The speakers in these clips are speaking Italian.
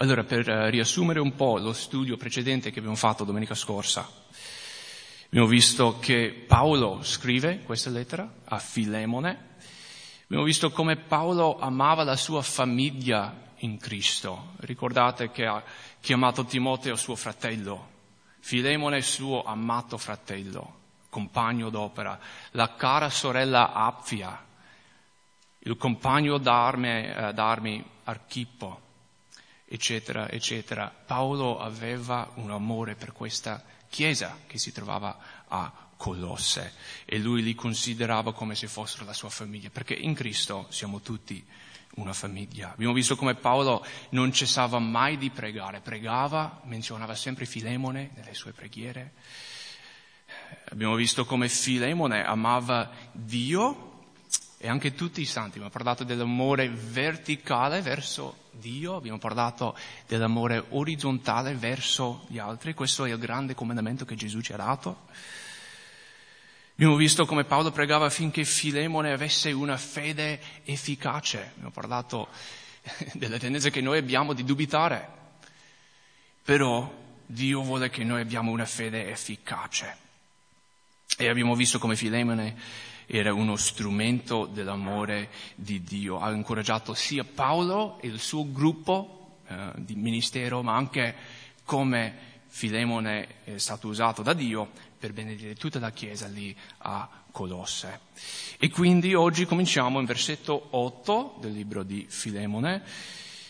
Allora, per eh, riassumere un po' lo studio precedente che abbiamo fatto domenica scorsa, abbiamo visto che Paolo scrive questa lettera a Filemone, abbiamo visto come Paolo amava la sua famiglia in Cristo. Ricordate che ha chiamato Timoteo suo fratello, Filemone suo amato fratello, compagno d'opera, la cara sorella Apfia, il compagno d'armi, eh, d'armi Archippo eccetera, eccetera. Paolo aveva un amore per questa chiesa che si trovava a Colosse e lui li considerava come se fossero la sua famiglia, perché in Cristo siamo tutti una famiglia. Abbiamo visto come Paolo non cessava mai di pregare, pregava, menzionava sempre Filemone nelle sue preghiere. Abbiamo visto come Filemone amava Dio e anche tutti i santi. Abbiamo parlato dell'amore verticale verso Dio, abbiamo parlato dell'amore orizzontale verso gli altri, questo è il grande comandamento che Gesù ci ha dato. Abbiamo visto come Paolo pregava affinché Filemone avesse una fede efficace, abbiamo parlato della tendenza che noi abbiamo di dubitare, però Dio vuole che noi abbiamo una fede efficace. E abbiamo visto come Filemone era uno strumento dell'amore di Dio. Ha incoraggiato sia Paolo e il suo gruppo eh, di ministero, ma anche come Filemone è stato usato da Dio per benedire tutta la Chiesa lì a Colosse. E quindi oggi cominciamo in versetto 8 del libro di Filemone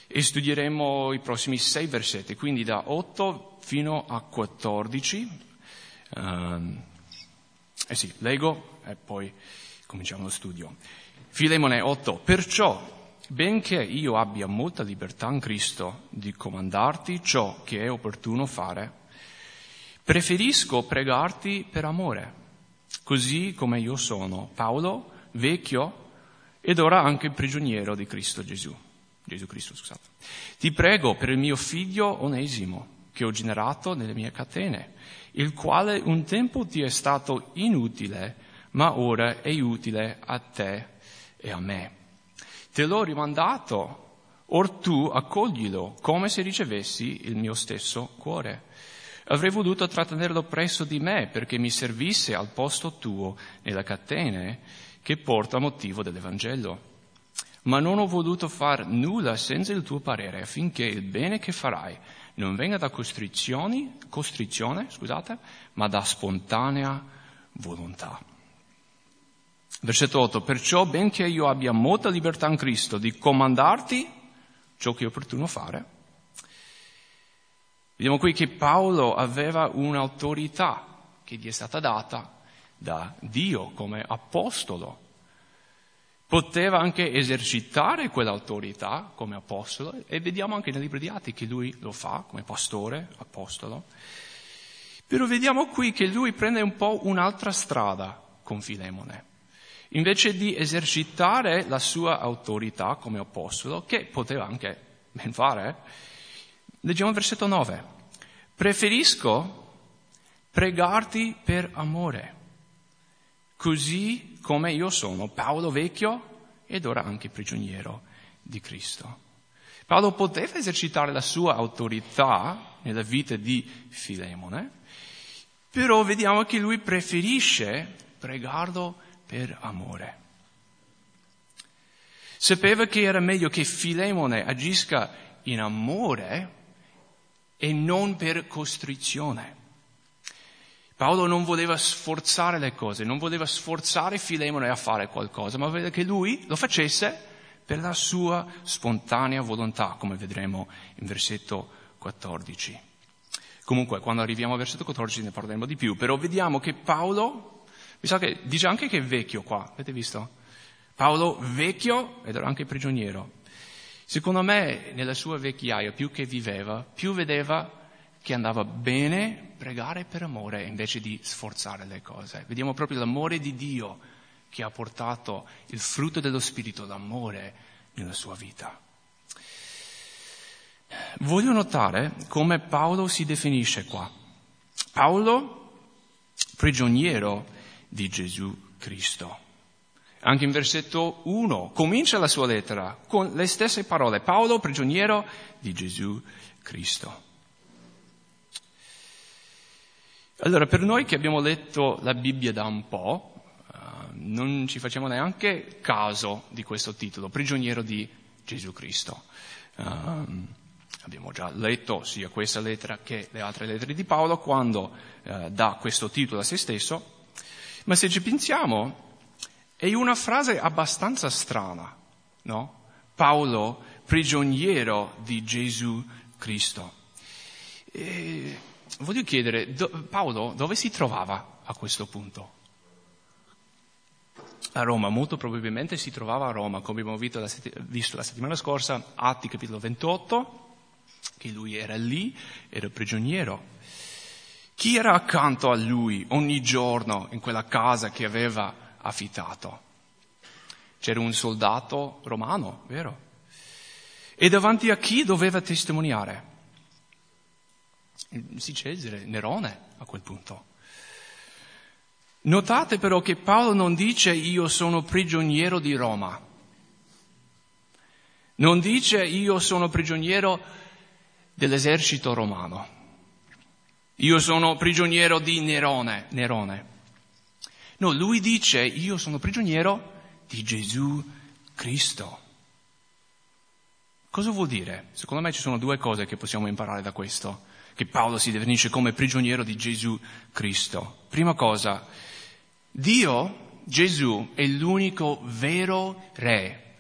e studieremo i prossimi sei versetti, quindi da 8 fino a 14. Um, ehm, eh sì, leggo e poi cominciamo lo studio. Filemone 8. Perciò, benché io abbia molta libertà in Cristo di comandarti ciò che è opportuno fare, preferisco pregarti per amore, così come io sono, Paolo, vecchio ed ora anche prigioniero di Cristo Gesù. Gesù Cristo, scusate. Ti prego per il mio figlio Onesimo, che ho generato nelle mie catene, il quale un tempo ti è stato inutile, ma ora è utile a te e a me. Te l'ho rimandato, or tu accoglilo come se ricevessi il mio stesso cuore. Avrei voluto trattenerlo presso di me perché mi servisse al posto tuo nelle catene che porta motivo dell'Evangelo. Ma non ho voluto far nulla senza il tuo parere affinché il bene che farai non venga da costrizione, scusate, ma da spontanea volontà. Versetto 8, perciò benché io abbia molta libertà in Cristo di comandarti ciò che è opportuno fare, vediamo qui che Paolo aveva un'autorità che gli è stata data da Dio come apostolo poteva anche esercitare quell'autorità come apostolo e vediamo anche nel libro di Atti che lui lo fa come pastore, apostolo. Però vediamo qui che lui prende un po' un'altra strada con Filemone. Invece di esercitare la sua autorità come apostolo, che poteva anche ben fare, leggiamo il versetto 9. Preferisco pregarti per amore così come io sono, Paolo vecchio ed ora anche prigioniero di Cristo. Paolo poteva esercitare la sua autorità nella vita di Filemone, però vediamo che lui preferisce pregarlo per amore. Sapeva che era meglio che Filemone agisca in amore e non per costrizione. Paolo non voleva sforzare le cose, non voleva sforzare Filemone a fare qualcosa, ma voleva che lui lo facesse per la sua spontanea volontà, come vedremo in versetto 14. Comunque, quando arriviamo al versetto 14 ne parleremo di più, però vediamo che Paolo, mi sa che dice anche che è vecchio qua, avete visto? Paolo vecchio ed era anche prigioniero. Secondo me, nella sua vecchiaia, più che viveva, più vedeva che andava bene pregare per amore invece di sforzare le cose. Vediamo proprio l'amore di Dio che ha portato il frutto dello Spirito, l'amore, nella sua vita. Voglio notare come Paolo si definisce qua. Paolo, prigioniero di Gesù Cristo. Anche in versetto 1 comincia la sua lettera con le stesse parole. Paolo, prigioniero di Gesù Cristo. Allora, per noi che abbiamo letto la Bibbia da un po', uh, non ci facciamo neanche caso di questo titolo, prigioniero di Gesù Cristo. Uh, abbiamo già letto sia questa lettera che le altre lettere di Paolo quando uh, dà questo titolo a se stesso, ma se ci pensiamo è una frase abbastanza strana, no? Paolo, prigioniero di Gesù Cristo. E voglio chiedere, do, Paolo dove si trovava a questo punto? A Roma, molto probabilmente si trovava a Roma, come abbiamo visto la, visto la settimana scorsa, Atti capitolo 28, che lui era lì, era prigioniero. Chi era accanto a lui ogni giorno in quella casa che aveva affittato? C'era un soldato romano, vero? E davanti a chi doveva testimoniare? Si Cesare, Nerone a quel punto. Notate però che Paolo non dice io sono prigioniero di Roma, non dice io sono prigioniero dell'esercito romano, io sono prigioniero di Nerone, Nerone. No, lui dice io sono prigioniero di Gesù Cristo. Cosa vuol dire? Secondo me ci sono due cose che possiamo imparare da questo che Paolo si definisce come prigioniero di Gesù Cristo. Prima cosa, Dio, Gesù, è l'unico vero re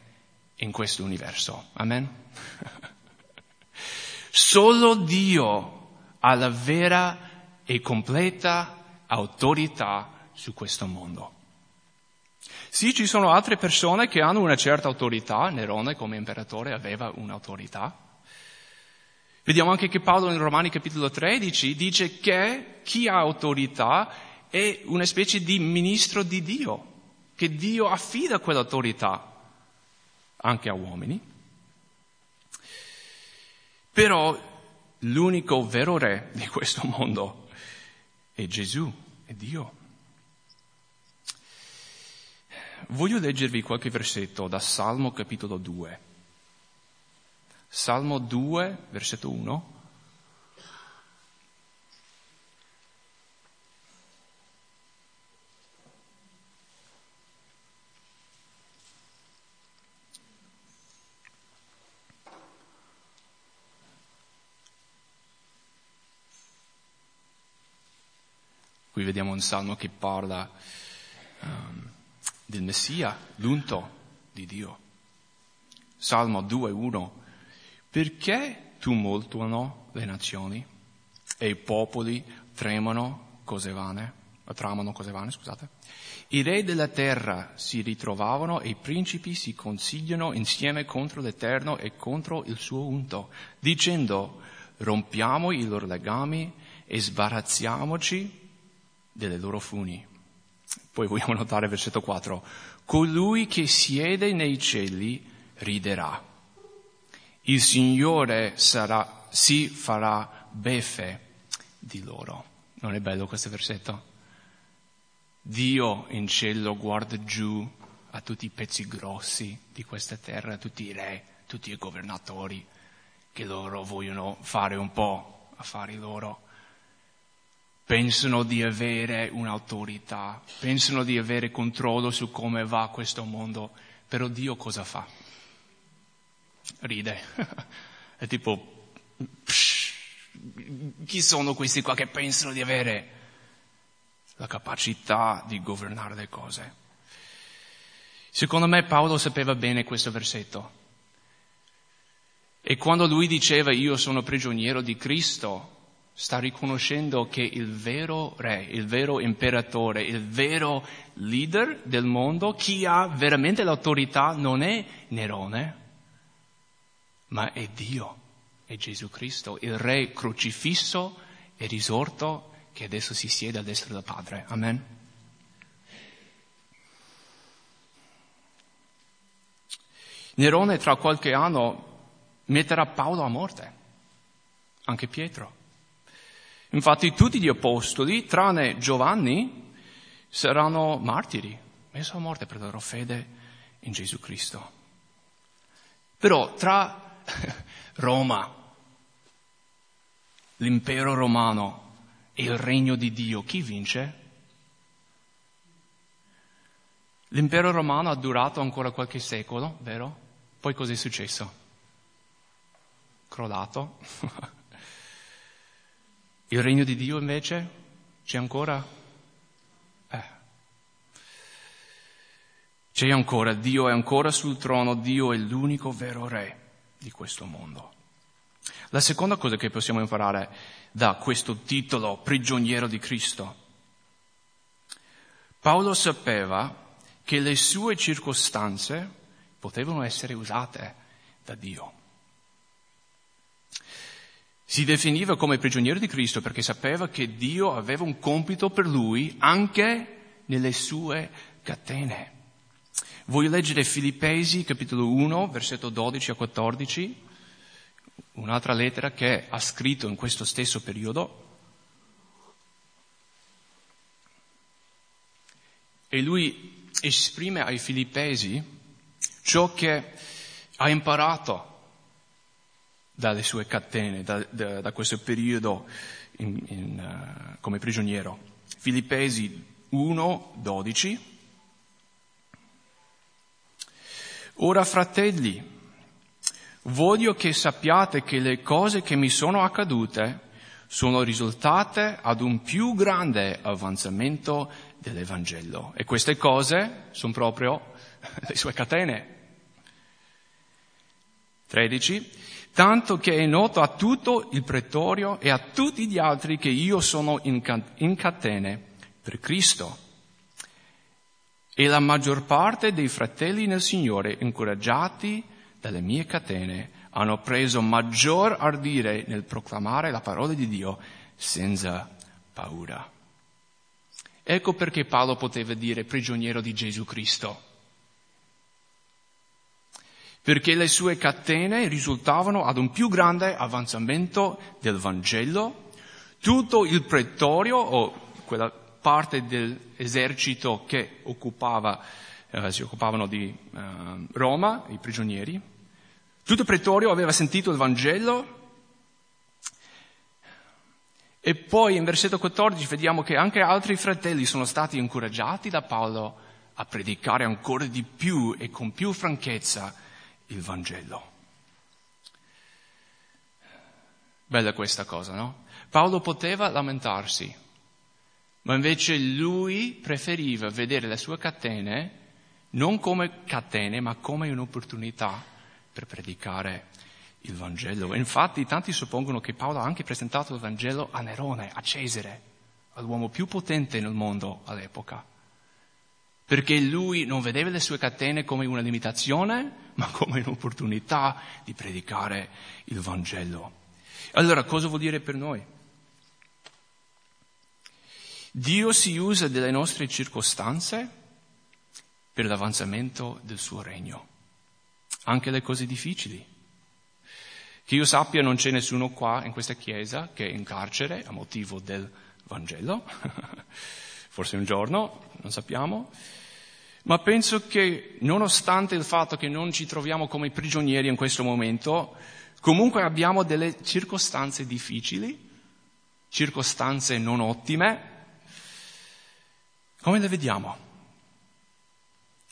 in questo universo. Amen? Solo Dio ha la vera e completa autorità su questo mondo. Sì, ci sono altre persone che hanno una certa autorità, Nerone come imperatore aveva un'autorità, Vediamo anche che Paolo in Romani capitolo 13 dice che chi ha autorità è una specie di ministro di Dio, che Dio affida quell'autorità anche a uomini. Però l'unico vero re di questo mondo è Gesù, è Dio. Voglio leggervi qualche versetto da Salmo capitolo 2. Salmo 2, versetto 1. Qui vediamo un salmo che parla um, del Messia, l'unto di Dio. Salmo 2, 1. Perché tumultuano le nazioni e i popoli tremano cose vane, tramano cose vane, scusate? I re della terra si ritrovavano e i principi si consigliano insieme contro l'Eterno e contro il suo unto, dicendo rompiamo i loro legami e sbarazziamoci delle loro funi. Poi vogliamo notare versetto 4. Colui che siede nei cieli riderà il Signore sarà, si farà beffe di loro. Non è bello questo versetto? Dio in cielo guarda giù a tutti i pezzi grossi di questa terra, a tutti i re, tutti i governatori che loro vogliono fare un po' affari loro. Pensano di avere un'autorità, pensano di avere controllo su come va questo mondo, però Dio cosa fa? Ride. È tipo, psh, chi sono questi qua che pensano di avere la capacità di governare le cose? Secondo me Paolo sapeva bene questo versetto. E quando lui diceva io sono prigioniero di Cristo, sta riconoscendo che il vero re, il vero imperatore, il vero leader del mondo, chi ha veramente l'autorità non è Nerone, ma è Dio, è Gesù Cristo, il Re crocifisso e risorto che adesso si siede a destra del Padre. Amen. Nerone tra qualche anno metterà Paolo a morte, anche Pietro. Infatti tutti gli apostoli, tranne Giovanni, saranno martiri, messo a morte per la loro fede in Gesù Cristo. Però tra Roma, l'impero romano e il regno di Dio, chi vince? L'impero romano ha durato ancora qualche secolo, vero? Poi cos'è successo? Crollato. Il regno di Dio invece c'è ancora? Eh. C'è ancora, Dio è ancora sul trono, Dio è l'unico vero re di questo mondo. La seconda cosa che possiamo imparare da questo titolo, prigioniero di Cristo. Paolo sapeva che le sue circostanze potevano essere usate da Dio. Si definiva come prigioniero di Cristo perché sapeva che Dio aveva un compito per lui anche nelle sue catene. Voglio leggere Filippesi capitolo 1, versetto 12 a 14, un'altra lettera che ha scritto in questo stesso periodo. E lui esprime ai filippesi ciò che ha imparato dalle sue catene, da, da, da questo periodo in, in, uh, come prigioniero. Filippesi 1, 12. Ora fratelli, voglio che sappiate che le cose che mi sono accadute sono risultate ad un più grande avanzamento dell'Evangelo. E queste cose sono proprio le sue catene. 13. Tanto che è noto a tutto il pretorio e a tutti gli altri che io sono in, catene per Cristo. E la maggior parte dei fratelli nel Signore, incoraggiati dalle mie catene, hanno preso maggior ardire nel proclamare la parola di Dio senza paura. Ecco perché Paolo poteva dire prigioniero di Gesù Cristo. Perché le sue catene risultavano ad un più grande avanzamento del Vangelo, tutto il pretorio o quella parte dell'esercito che occupava, eh, si occupavano di eh, Roma, i prigionieri, tutto il pretorio aveva sentito il Vangelo e poi in versetto 14 vediamo che anche altri fratelli sono stati incoraggiati da Paolo a predicare ancora di più e con più franchezza il Vangelo. Bella questa cosa, no? Paolo poteva lamentarsi, ma invece lui preferiva vedere le sue catene non come catene, ma come un'opportunità per predicare il Vangelo. Infatti tanti suppongono che Paolo ha anche presentato il Vangelo a Nerone, a Cesare, all'uomo più potente nel mondo all'epoca. Perché lui non vedeva le sue catene come una limitazione, ma come un'opportunità di predicare il Vangelo. Allora, cosa vuol dire per noi? Dio si usa delle nostre circostanze per l'avanzamento del suo regno, anche le cose difficili. Che io sappia non c'è nessuno qua in questa chiesa che è in carcere a motivo del Vangelo, forse un giorno, non sappiamo, ma penso che nonostante il fatto che non ci troviamo come prigionieri in questo momento, comunque abbiamo delle circostanze difficili, circostanze non ottime. Come le vediamo?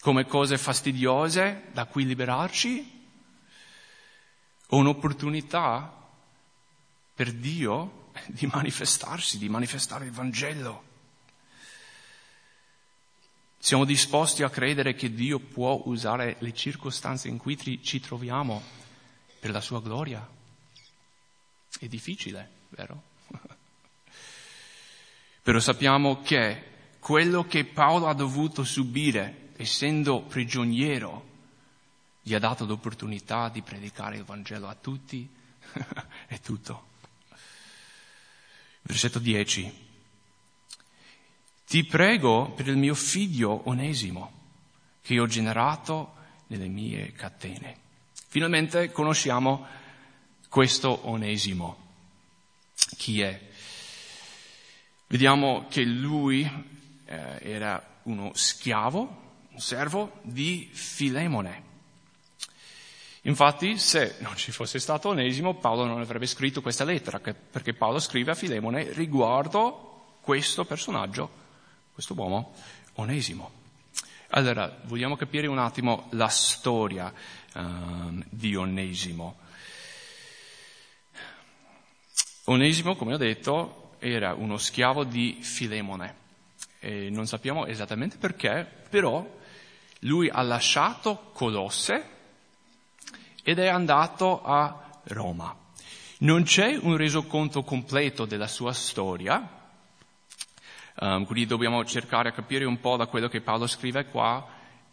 Come cose fastidiose da cui liberarci? o un'opportunità per Dio di manifestarsi, di manifestare il Vangelo. Siamo disposti a credere che Dio può usare le circostanze in cui ci troviamo per la sua gloria. È difficile, vero? Però sappiamo che quello che Paolo ha dovuto subire, essendo prigioniero, gli ha dato l'opportunità di predicare il Vangelo a tutti è tutto. Versetto 10. Ti prego per il mio figlio Onesimo, che ho generato nelle mie catene. Finalmente conosciamo questo Onesimo. Chi è? Vediamo che lui eh, era uno schiavo un servo di Filemone. Infatti, se non ci fosse stato Onesimo, Paolo non avrebbe scritto questa lettera, perché Paolo scrive a Filemone riguardo questo personaggio, questo uomo, Onesimo. Allora, vogliamo capire un attimo la storia uh, di Onesimo. Onesimo, come ho detto, era uno schiavo di Filemone. E non sappiamo esattamente perché, però lui ha lasciato Colosse ed è andato a Roma. Non c'è un resoconto completo della sua storia, um, quindi dobbiamo cercare di capire un po' da quello che Paolo scrive qua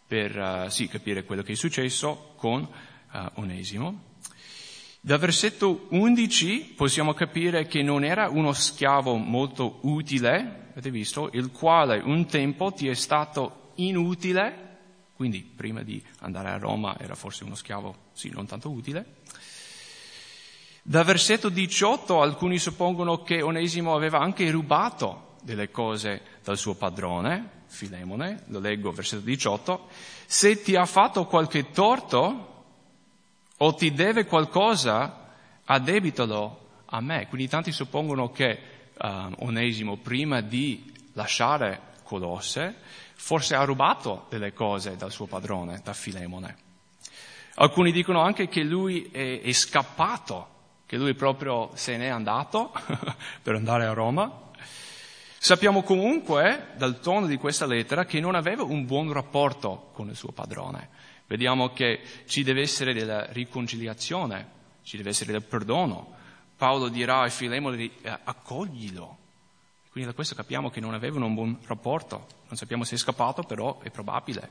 per uh, sì, capire quello che è successo con uh, Onesimo. Dal versetto 11 possiamo capire che non era uno schiavo molto utile, avete visto, il quale un tempo ti è stato inutile quindi prima di andare a Roma era forse uno schiavo, sì, non tanto utile. Da versetto 18 alcuni suppongono che Onesimo aveva anche rubato delle cose dal suo padrone, Filemone, lo leggo versetto 18, se ti ha fatto qualche torto o ti deve qualcosa, addebitalo a me. Quindi tanti suppongono che uh, Onesimo prima di lasciare Colosse forse ha rubato delle cose dal suo padrone, da Filemone. Alcuni dicono anche che lui è, è scappato, che lui proprio se n'è andato per andare a Roma. Sappiamo comunque dal tono di questa lettera che non aveva un buon rapporto con il suo padrone. Vediamo che ci deve essere della riconciliazione, ci deve essere del perdono. Paolo dirà a Filemone di eh, accoglilo, quindi da questo capiamo che non avevano un buon rapporto. Non sappiamo se è scappato, però è probabile.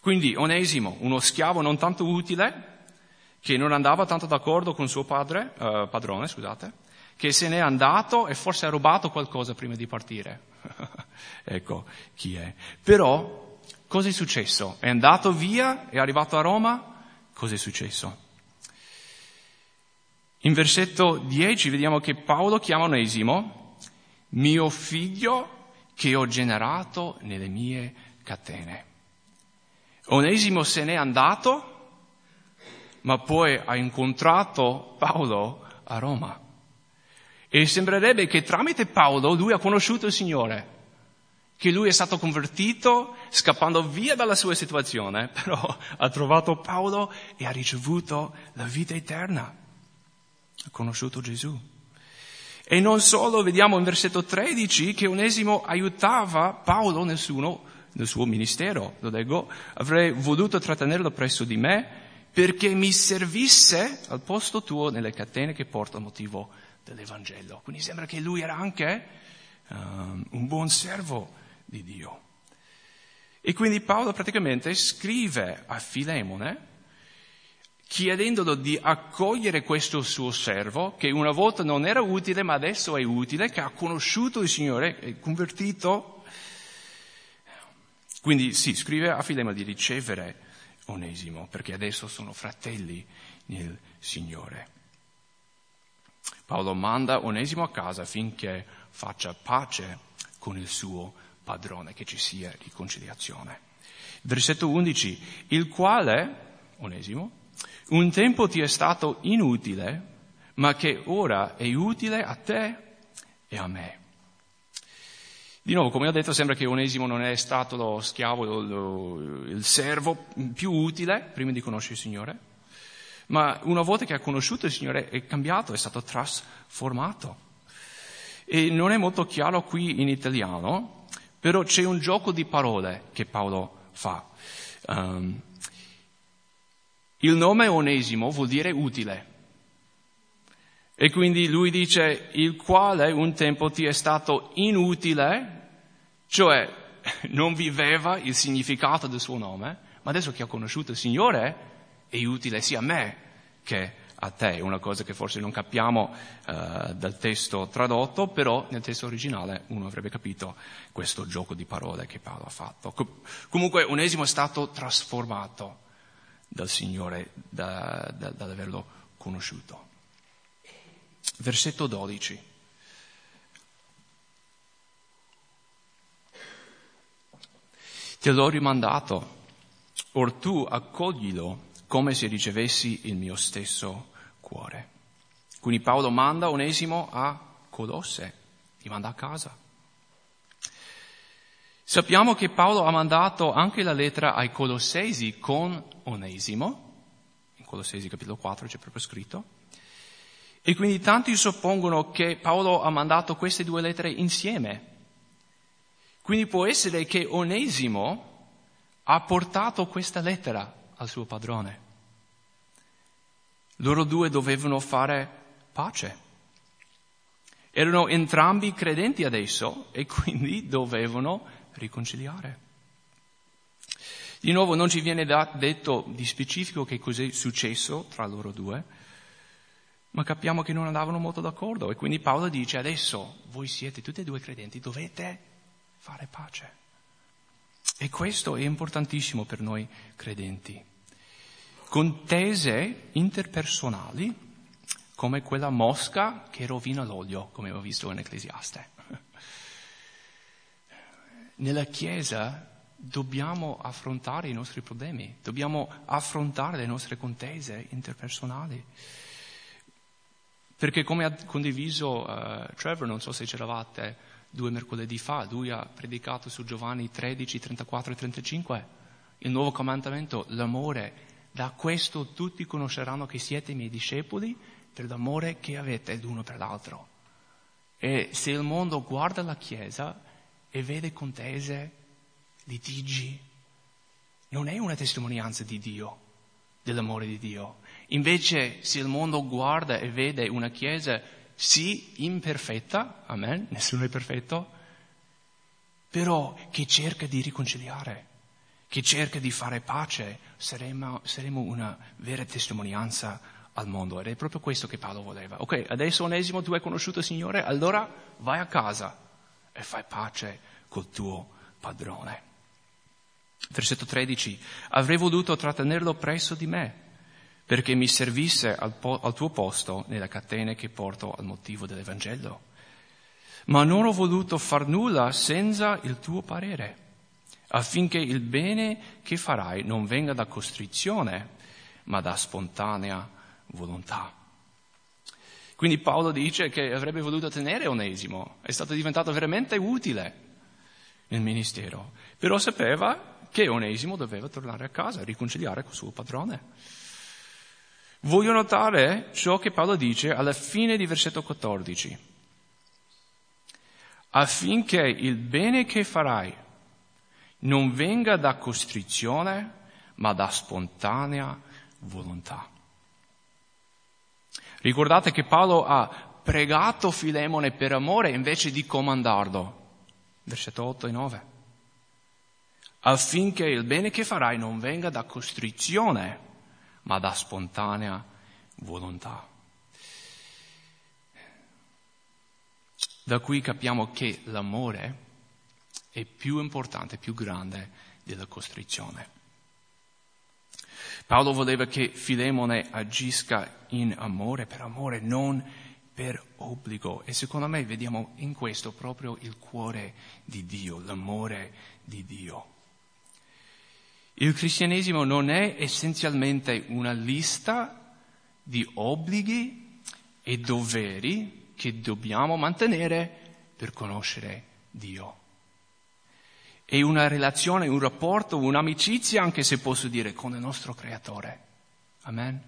Quindi Onesimo, uno schiavo non tanto utile, che non andava tanto d'accordo con suo padre, eh, padrone, scusate, che se n'è andato e forse ha rubato qualcosa prima di partire. ecco chi è. Però cosa è successo? È andato via, è arrivato a Roma, cosa è successo? In versetto 10 vediamo che Paolo chiama Onesimo mio figlio che ho generato nelle mie catene. Onesimo se n'è andato, ma poi ha incontrato Paolo a Roma. E sembrerebbe che tramite Paolo lui ha conosciuto il Signore, che lui è stato convertito scappando via dalla sua situazione, però ha trovato Paolo e ha ricevuto la vita eterna. Ha conosciuto Gesù. E non solo, vediamo in versetto 13 che Onesimo aiutava Paolo nel suo, nel suo ministero. Lo leggo, avrei voluto trattenerlo presso di me perché mi servisse al posto tuo nelle catene che porta motivo dell'Evangelo. Quindi sembra che lui era anche um, un buon servo di Dio. E quindi Paolo praticamente scrive a Filemone chiedendolo di accogliere questo suo servo, che una volta non era utile ma adesso è utile, che ha conosciuto il Signore, è convertito. Quindi sì, scrive a Filema di ricevere Onesimo, perché adesso sono fratelli nel Signore. Paolo manda Onesimo a casa affinché faccia pace con il suo padrone, che ci sia riconciliazione. Versetto 11, il quale, Onesimo, un tempo ti è stato inutile, ma che ora è utile a te e a me. Di nuovo, come ho detto, sembra che Onesimo non è stato lo schiavo, lo, lo, il servo più utile prima di conoscere il Signore, ma una volta che ha conosciuto il Signore è cambiato, è stato trasformato. E non è molto chiaro qui in italiano, però c'è un gioco di parole che Paolo fa. Um, il nome Onesimo vuol dire utile. E quindi lui dice il quale un tempo ti è stato inutile, cioè non viveva il significato del suo nome, ma adesso che ha conosciuto il Signore è utile sia a me che a te. Una cosa che forse non capiamo uh, dal testo tradotto, però nel testo originale uno avrebbe capito questo gioco di parole che Paolo ha fatto. Com- comunque Onesimo è stato trasformato dal Signore da, da, dall'averlo conosciuto. Versetto 12. Te l'ho rimandato, or tu accoglilo come se ricevessi il mio stesso cuore. Quindi Paolo manda Onesimo a Colosse, li manda a casa. Sappiamo che Paolo ha mandato anche la lettera ai Colossesi con Onesimo, in Colossesi capitolo 4 c'è proprio scritto, e quindi tanti suppongono che Paolo ha mandato queste due lettere insieme. Quindi può essere che Onesimo ha portato questa lettera al suo padrone. Loro due dovevano fare pace. Erano entrambi credenti adesso e quindi dovevano riconciliare. Di nuovo non ci viene detto di specifico che cos'è successo tra loro due, ma capiamo che non andavano molto d'accordo e quindi Paolo dice adesso voi siete tutti e due credenti, dovete fare pace. E questo è importantissimo per noi credenti. Contese interpersonali come quella mosca che rovina l'olio, come ho visto in Ecclesiaste. Nella Chiesa dobbiamo affrontare i nostri problemi, dobbiamo affrontare le nostre contese interpersonali. Perché come ha condiviso uh, Trevor, non so se c'eravate due mercoledì fa, lui ha predicato su Giovanni 13, 34 e 35, il nuovo comandamento, l'amore. Da questo tutti conosceranno che siete i miei discepoli per l'amore che avete l'uno per l'altro. E se il mondo guarda la Chiesa e vede contese, litigi, non è una testimonianza di Dio, dell'amore di Dio. Invece se il mondo guarda e vede una Chiesa sì imperfetta, amen, nessuno è perfetto, però che cerca di riconciliare, che cerca di fare pace, saremo, saremo una vera testimonianza al mondo. Ed è proprio questo che Paolo voleva. Ok, adesso Onesimo tu hai conosciuto il Signore, allora vai a casa e fai pace col tuo padrone. Versetto 13. Avrei voluto trattenerlo presso di me perché mi servisse al, po- al tuo posto nelle catene che porto al motivo dell'Evangelo. Ma non ho voluto far nulla senza il tuo parere, affinché il bene che farai non venga da costrizione, ma da spontanea volontà. Quindi Paolo dice che avrebbe voluto tenere Onesimo, è stato diventato veramente utile nel ministero, però sapeva che Onesimo doveva tornare a casa, riconciliare col suo padrone. Voglio notare ciò che Paolo dice alla fine di versetto 14. Affinché il bene che farai non venga da costrizione, ma da spontanea volontà. Ricordate che Paolo ha pregato Filemone per amore invece di comandarlo versetto 8 e 9, affinché il bene che farai non venga da costrizione, ma da spontanea volontà. Da qui capiamo che l'amore è più importante, più grande della costrizione. Paolo voleva che Filemone agisca in amore, per amore, non per obbligo e secondo me vediamo in questo proprio il cuore di Dio, l'amore di Dio. Il cristianesimo non è essenzialmente una lista di obblighi e doveri che dobbiamo mantenere per conoscere Dio. È una relazione, un rapporto, un'amicizia, anche se posso dire, con il nostro Creatore. Amen.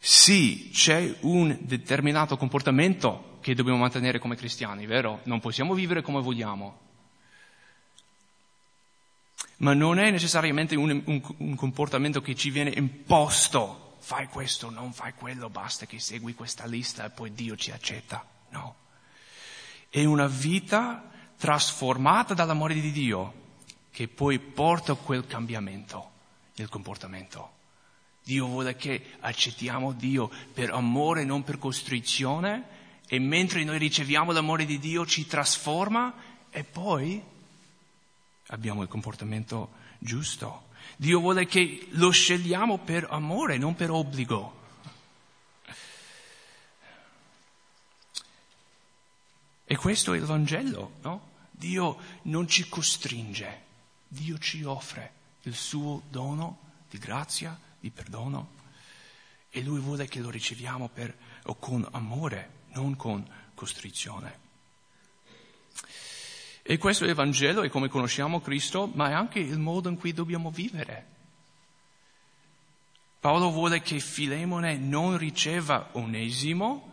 Sì, c'è un determinato comportamento che dobbiamo mantenere come cristiani, vero? Non possiamo vivere come vogliamo. Ma non è necessariamente un, un, un comportamento che ci viene imposto. Fai questo, non fai quello, basta che segui questa lista e poi Dio ci accetta. No. È una vita trasformata dall'amore di Dio che poi porta quel cambiamento nel comportamento. Dio vuole che accettiamo Dio per amore, non per costrizione, e mentre noi riceviamo l'amore di Dio ci trasforma e poi abbiamo il comportamento giusto. Dio vuole che lo scegliamo per amore, non per obbligo. E questo è il Vangelo, no? Dio non ci costringe, Dio ci offre il suo dono di grazia, di perdono e Lui vuole che lo riceviamo per, con amore, non con costrizione. E questo Evangelo è come conosciamo Cristo, ma è anche il modo in cui dobbiamo vivere. Paolo vuole che Filemone non riceva onesimo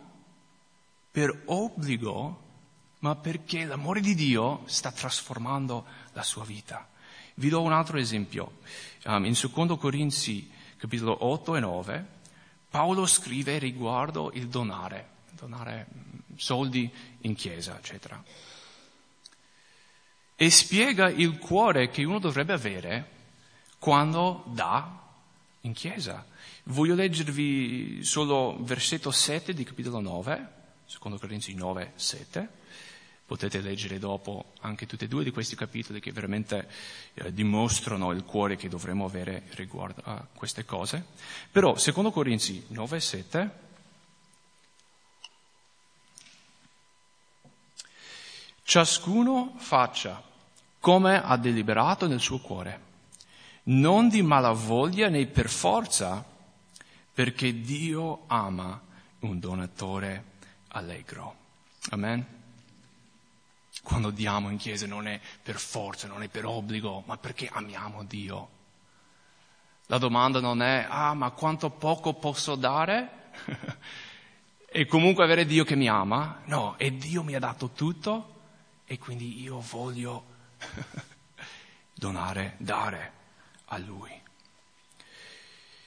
per obbligo, ma perché l'amore di Dio sta trasformando la sua vita. Vi do un altro esempio. Um, in 2 Corinzi, capitolo 8 e 9, Paolo scrive riguardo il donare, donare mm, soldi in chiesa, eccetera e spiega il cuore che uno dovrebbe avere quando dà in chiesa. Voglio leggervi solo versetto 7 di capitolo 9, secondo Corinzi 9, 7. Potete leggere dopo anche tutti e due di questi capitoli che veramente eh, dimostrano il cuore che dovremmo avere riguardo a queste cose. Però, secondo Corinzi 9, 7, ciascuno faccia come ha deliberato nel suo cuore, non di malavoglia né per forza, perché Dio ama un donatore allegro. Amen? Quando diamo in chiesa non è per forza, non è per obbligo, ma perché amiamo Dio. La domanda non è, ah, ma quanto poco posso dare? e comunque avere Dio che mi ama? No, e Dio mi ha dato tutto e quindi io voglio donare, dare a Lui.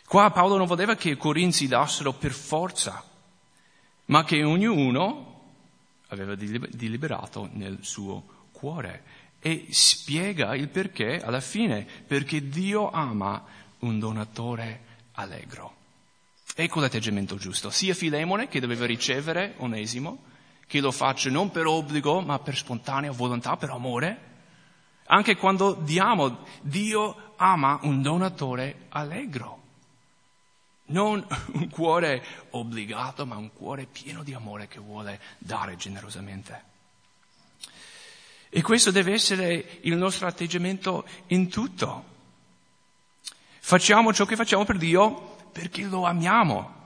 Qua Paolo non voleva che i corinzi dassero per forza, ma che ognuno aveva deliberato nel suo cuore e spiega il perché alla fine, perché Dio ama un donatore allegro. Ecco l'atteggiamento giusto, sia Filemone che doveva ricevere Onesimo, che lo faccia non per obbligo ma per spontanea volontà, per amore, anche quando diamo, Dio ama un donatore allegro. Non un cuore obbligato, ma un cuore pieno di amore che vuole dare generosamente. E questo deve essere il nostro atteggiamento in tutto. Facciamo ciò che facciamo per Dio perché lo amiamo,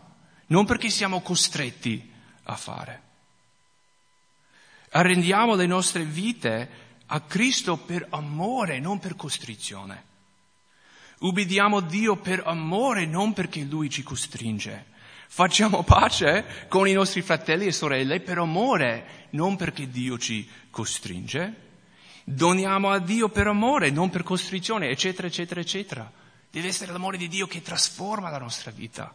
non perché siamo costretti a fare. Arrendiamo le nostre vite a Cristo per amore, non per costrizione. Ubbidiamo Dio per amore, non perché Lui ci costringe. Facciamo pace con i nostri fratelli e sorelle per amore, non perché Dio ci costringe. Doniamo a Dio per amore, non per costrizione, eccetera, eccetera, eccetera. Deve essere l'amore di Dio che trasforma la nostra vita.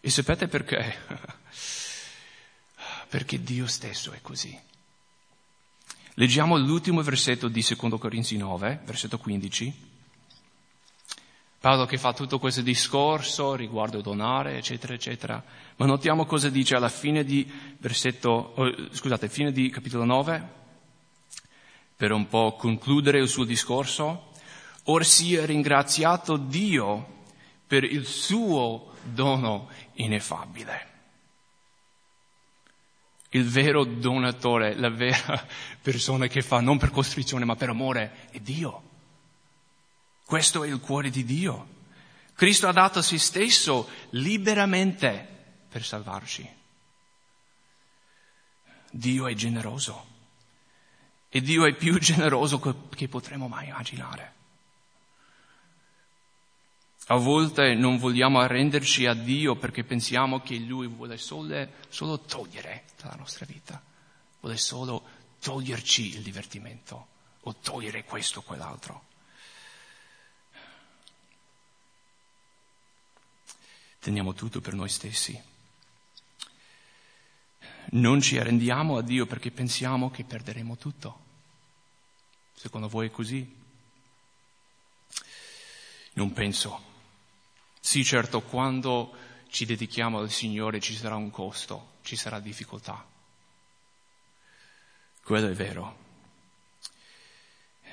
E sapete perché? perché Dio stesso è così. Leggiamo l'ultimo versetto di 2 Corinzi 9, versetto 15. Paolo che fa tutto questo discorso riguardo donare, eccetera, eccetera. Ma notiamo cosa dice alla fine di versetto, oh, scusate, fine di capitolo 9, per un po' concludere il suo discorso. Or sia ringraziato Dio per il suo dono ineffabile il vero donatore, la vera persona che fa non per costrizione ma per amore è Dio. Questo è il cuore di Dio. Cristo ha dato se stesso liberamente per salvarci. Dio è generoso e Dio è più generoso che potremmo mai immaginare. A volte non vogliamo arrenderci a Dio perché pensiamo che Lui vuole solo, solo togliere dalla nostra vita, vuole solo toglierci il divertimento o togliere questo o quell'altro. Teniamo tutto per noi stessi. Non ci arrendiamo a Dio perché pensiamo che perderemo tutto. Secondo voi è così? Non penso. Sì, certo, quando ci dedichiamo al Signore ci sarà un costo, ci sarà difficoltà. Quello è vero.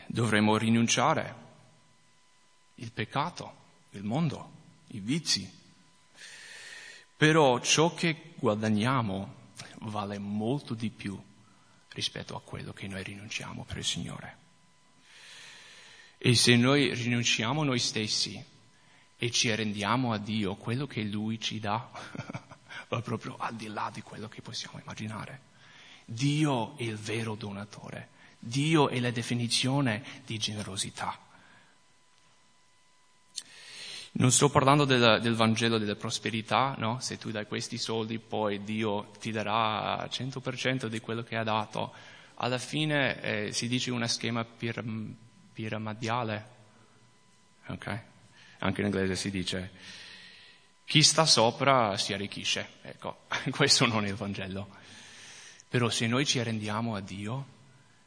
Dovremo rinunciare il peccato, il mondo, i vizi. Però ciò che guadagniamo vale molto di più rispetto a quello che noi rinunciamo per il Signore. E se noi rinunciamo noi stessi e ci arrendiamo a Dio, quello che Lui ci dà va proprio al di là di quello che possiamo immaginare. Dio è il vero donatore, Dio è la definizione di generosità. Non sto parlando del, del, Vangelo della prosperità, no? Se tu dai questi soldi poi Dio ti darà 100% di quello che ha dato. Alla fine eh, si dice una schema pir, piramidale, ok? Anche in inglese si dice chi sta sopra si arricchisce. Ecco, questo non è il Vangelo. Però se noi ci arrendiamo a Dio,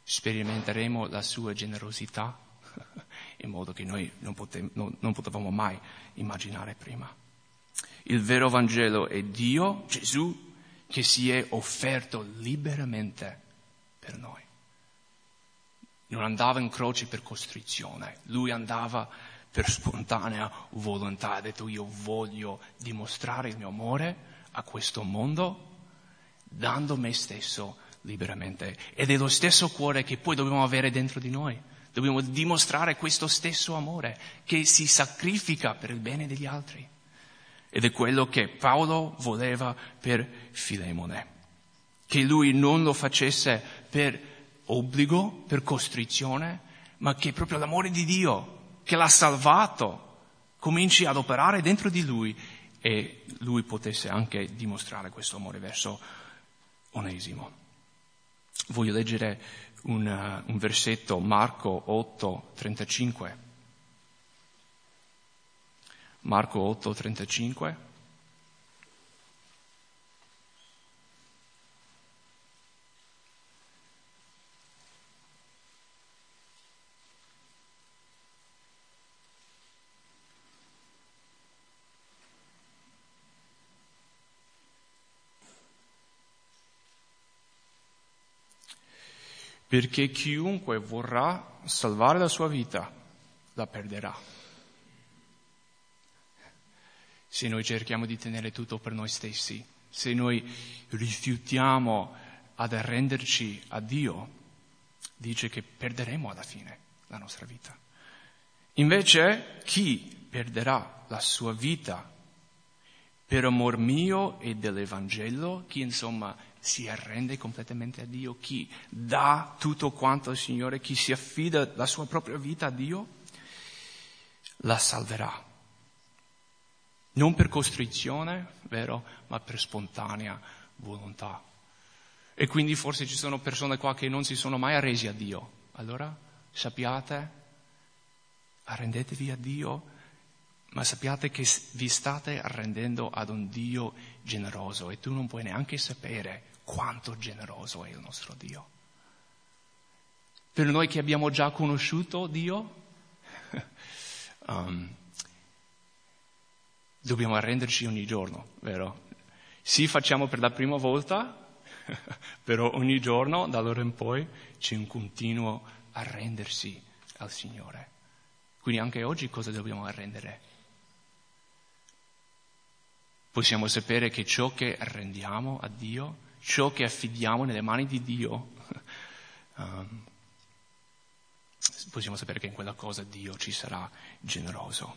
sperimenteremo la sua generosità in modo che noi non, pote- non, non potevamo mai immaginare prima. Il vero Vangelo è Dio, Gesù, che si è offerto liberamente per noi. Non andava in croce per costrizione, lui andava per spontanea volontà, ha detto io voglio dimostrare il mio amore a questo mondo dando me stesso liberamente. Ed è lo stesso cuore che poi dobbiamo avere dentro di noi. Dobbiamo dimostrare questo stesso amore che si sacrifica per il bene degli altri. Ed è quello che Paolo voleva per Filemone. Che lui non lo facesse per obbligo, per costrizione, ma che proprio l'amore di Dio, che l'ha salvato, cominci ad operare dentro di lui e lui potesse anche dimostrare questo amore verso Onesimo. Voglio leggere un, uh, un versetto, Marco 8, 35. Marco 8, 35. Perché chiunque vorrà salvare la sua vita la perderà. Se noi cerchiamo di tenere tutto per noi stessi, se noi rifiutiamo ad arrenderci a Dio, dice che perderemo alla fine la nostra vita. Invece chi perderà la sua vita per amor mio e dell'Evangelo, chi insomma si arrende completamente a Dio, chi dà tutto quanto al Signore, chi si affida la sua propria vita a Dio, la salverà. Non per costrizione, vero, ma per spontanea volontà. E quindi forse ci sono persone qua che non si sono mai arresi a Dio. Allora sappiate, arrendetevi a Dio ma sappiate che vi state arrendendo ad un Dio generoso e tu non puoi neanche sapere quanto generoso è il nostro Dio. Per noi che abbiamo già conosciuto Dio, um, dobbiamo arrenderci ogni giorno, vero? Sì, facciamo per la prima volta, però ogni giorno, da allora in poi, c'è un continuo arrendersi al Signore. Quindi anche oggi cosa dobbiamo arrendere? possiamo sapere che ciò che arrendiamo a Dio, ciò che affidiamo nelle mani di Dio, um, possiamo sapere che in quella cosa Dio ci sarà generoso.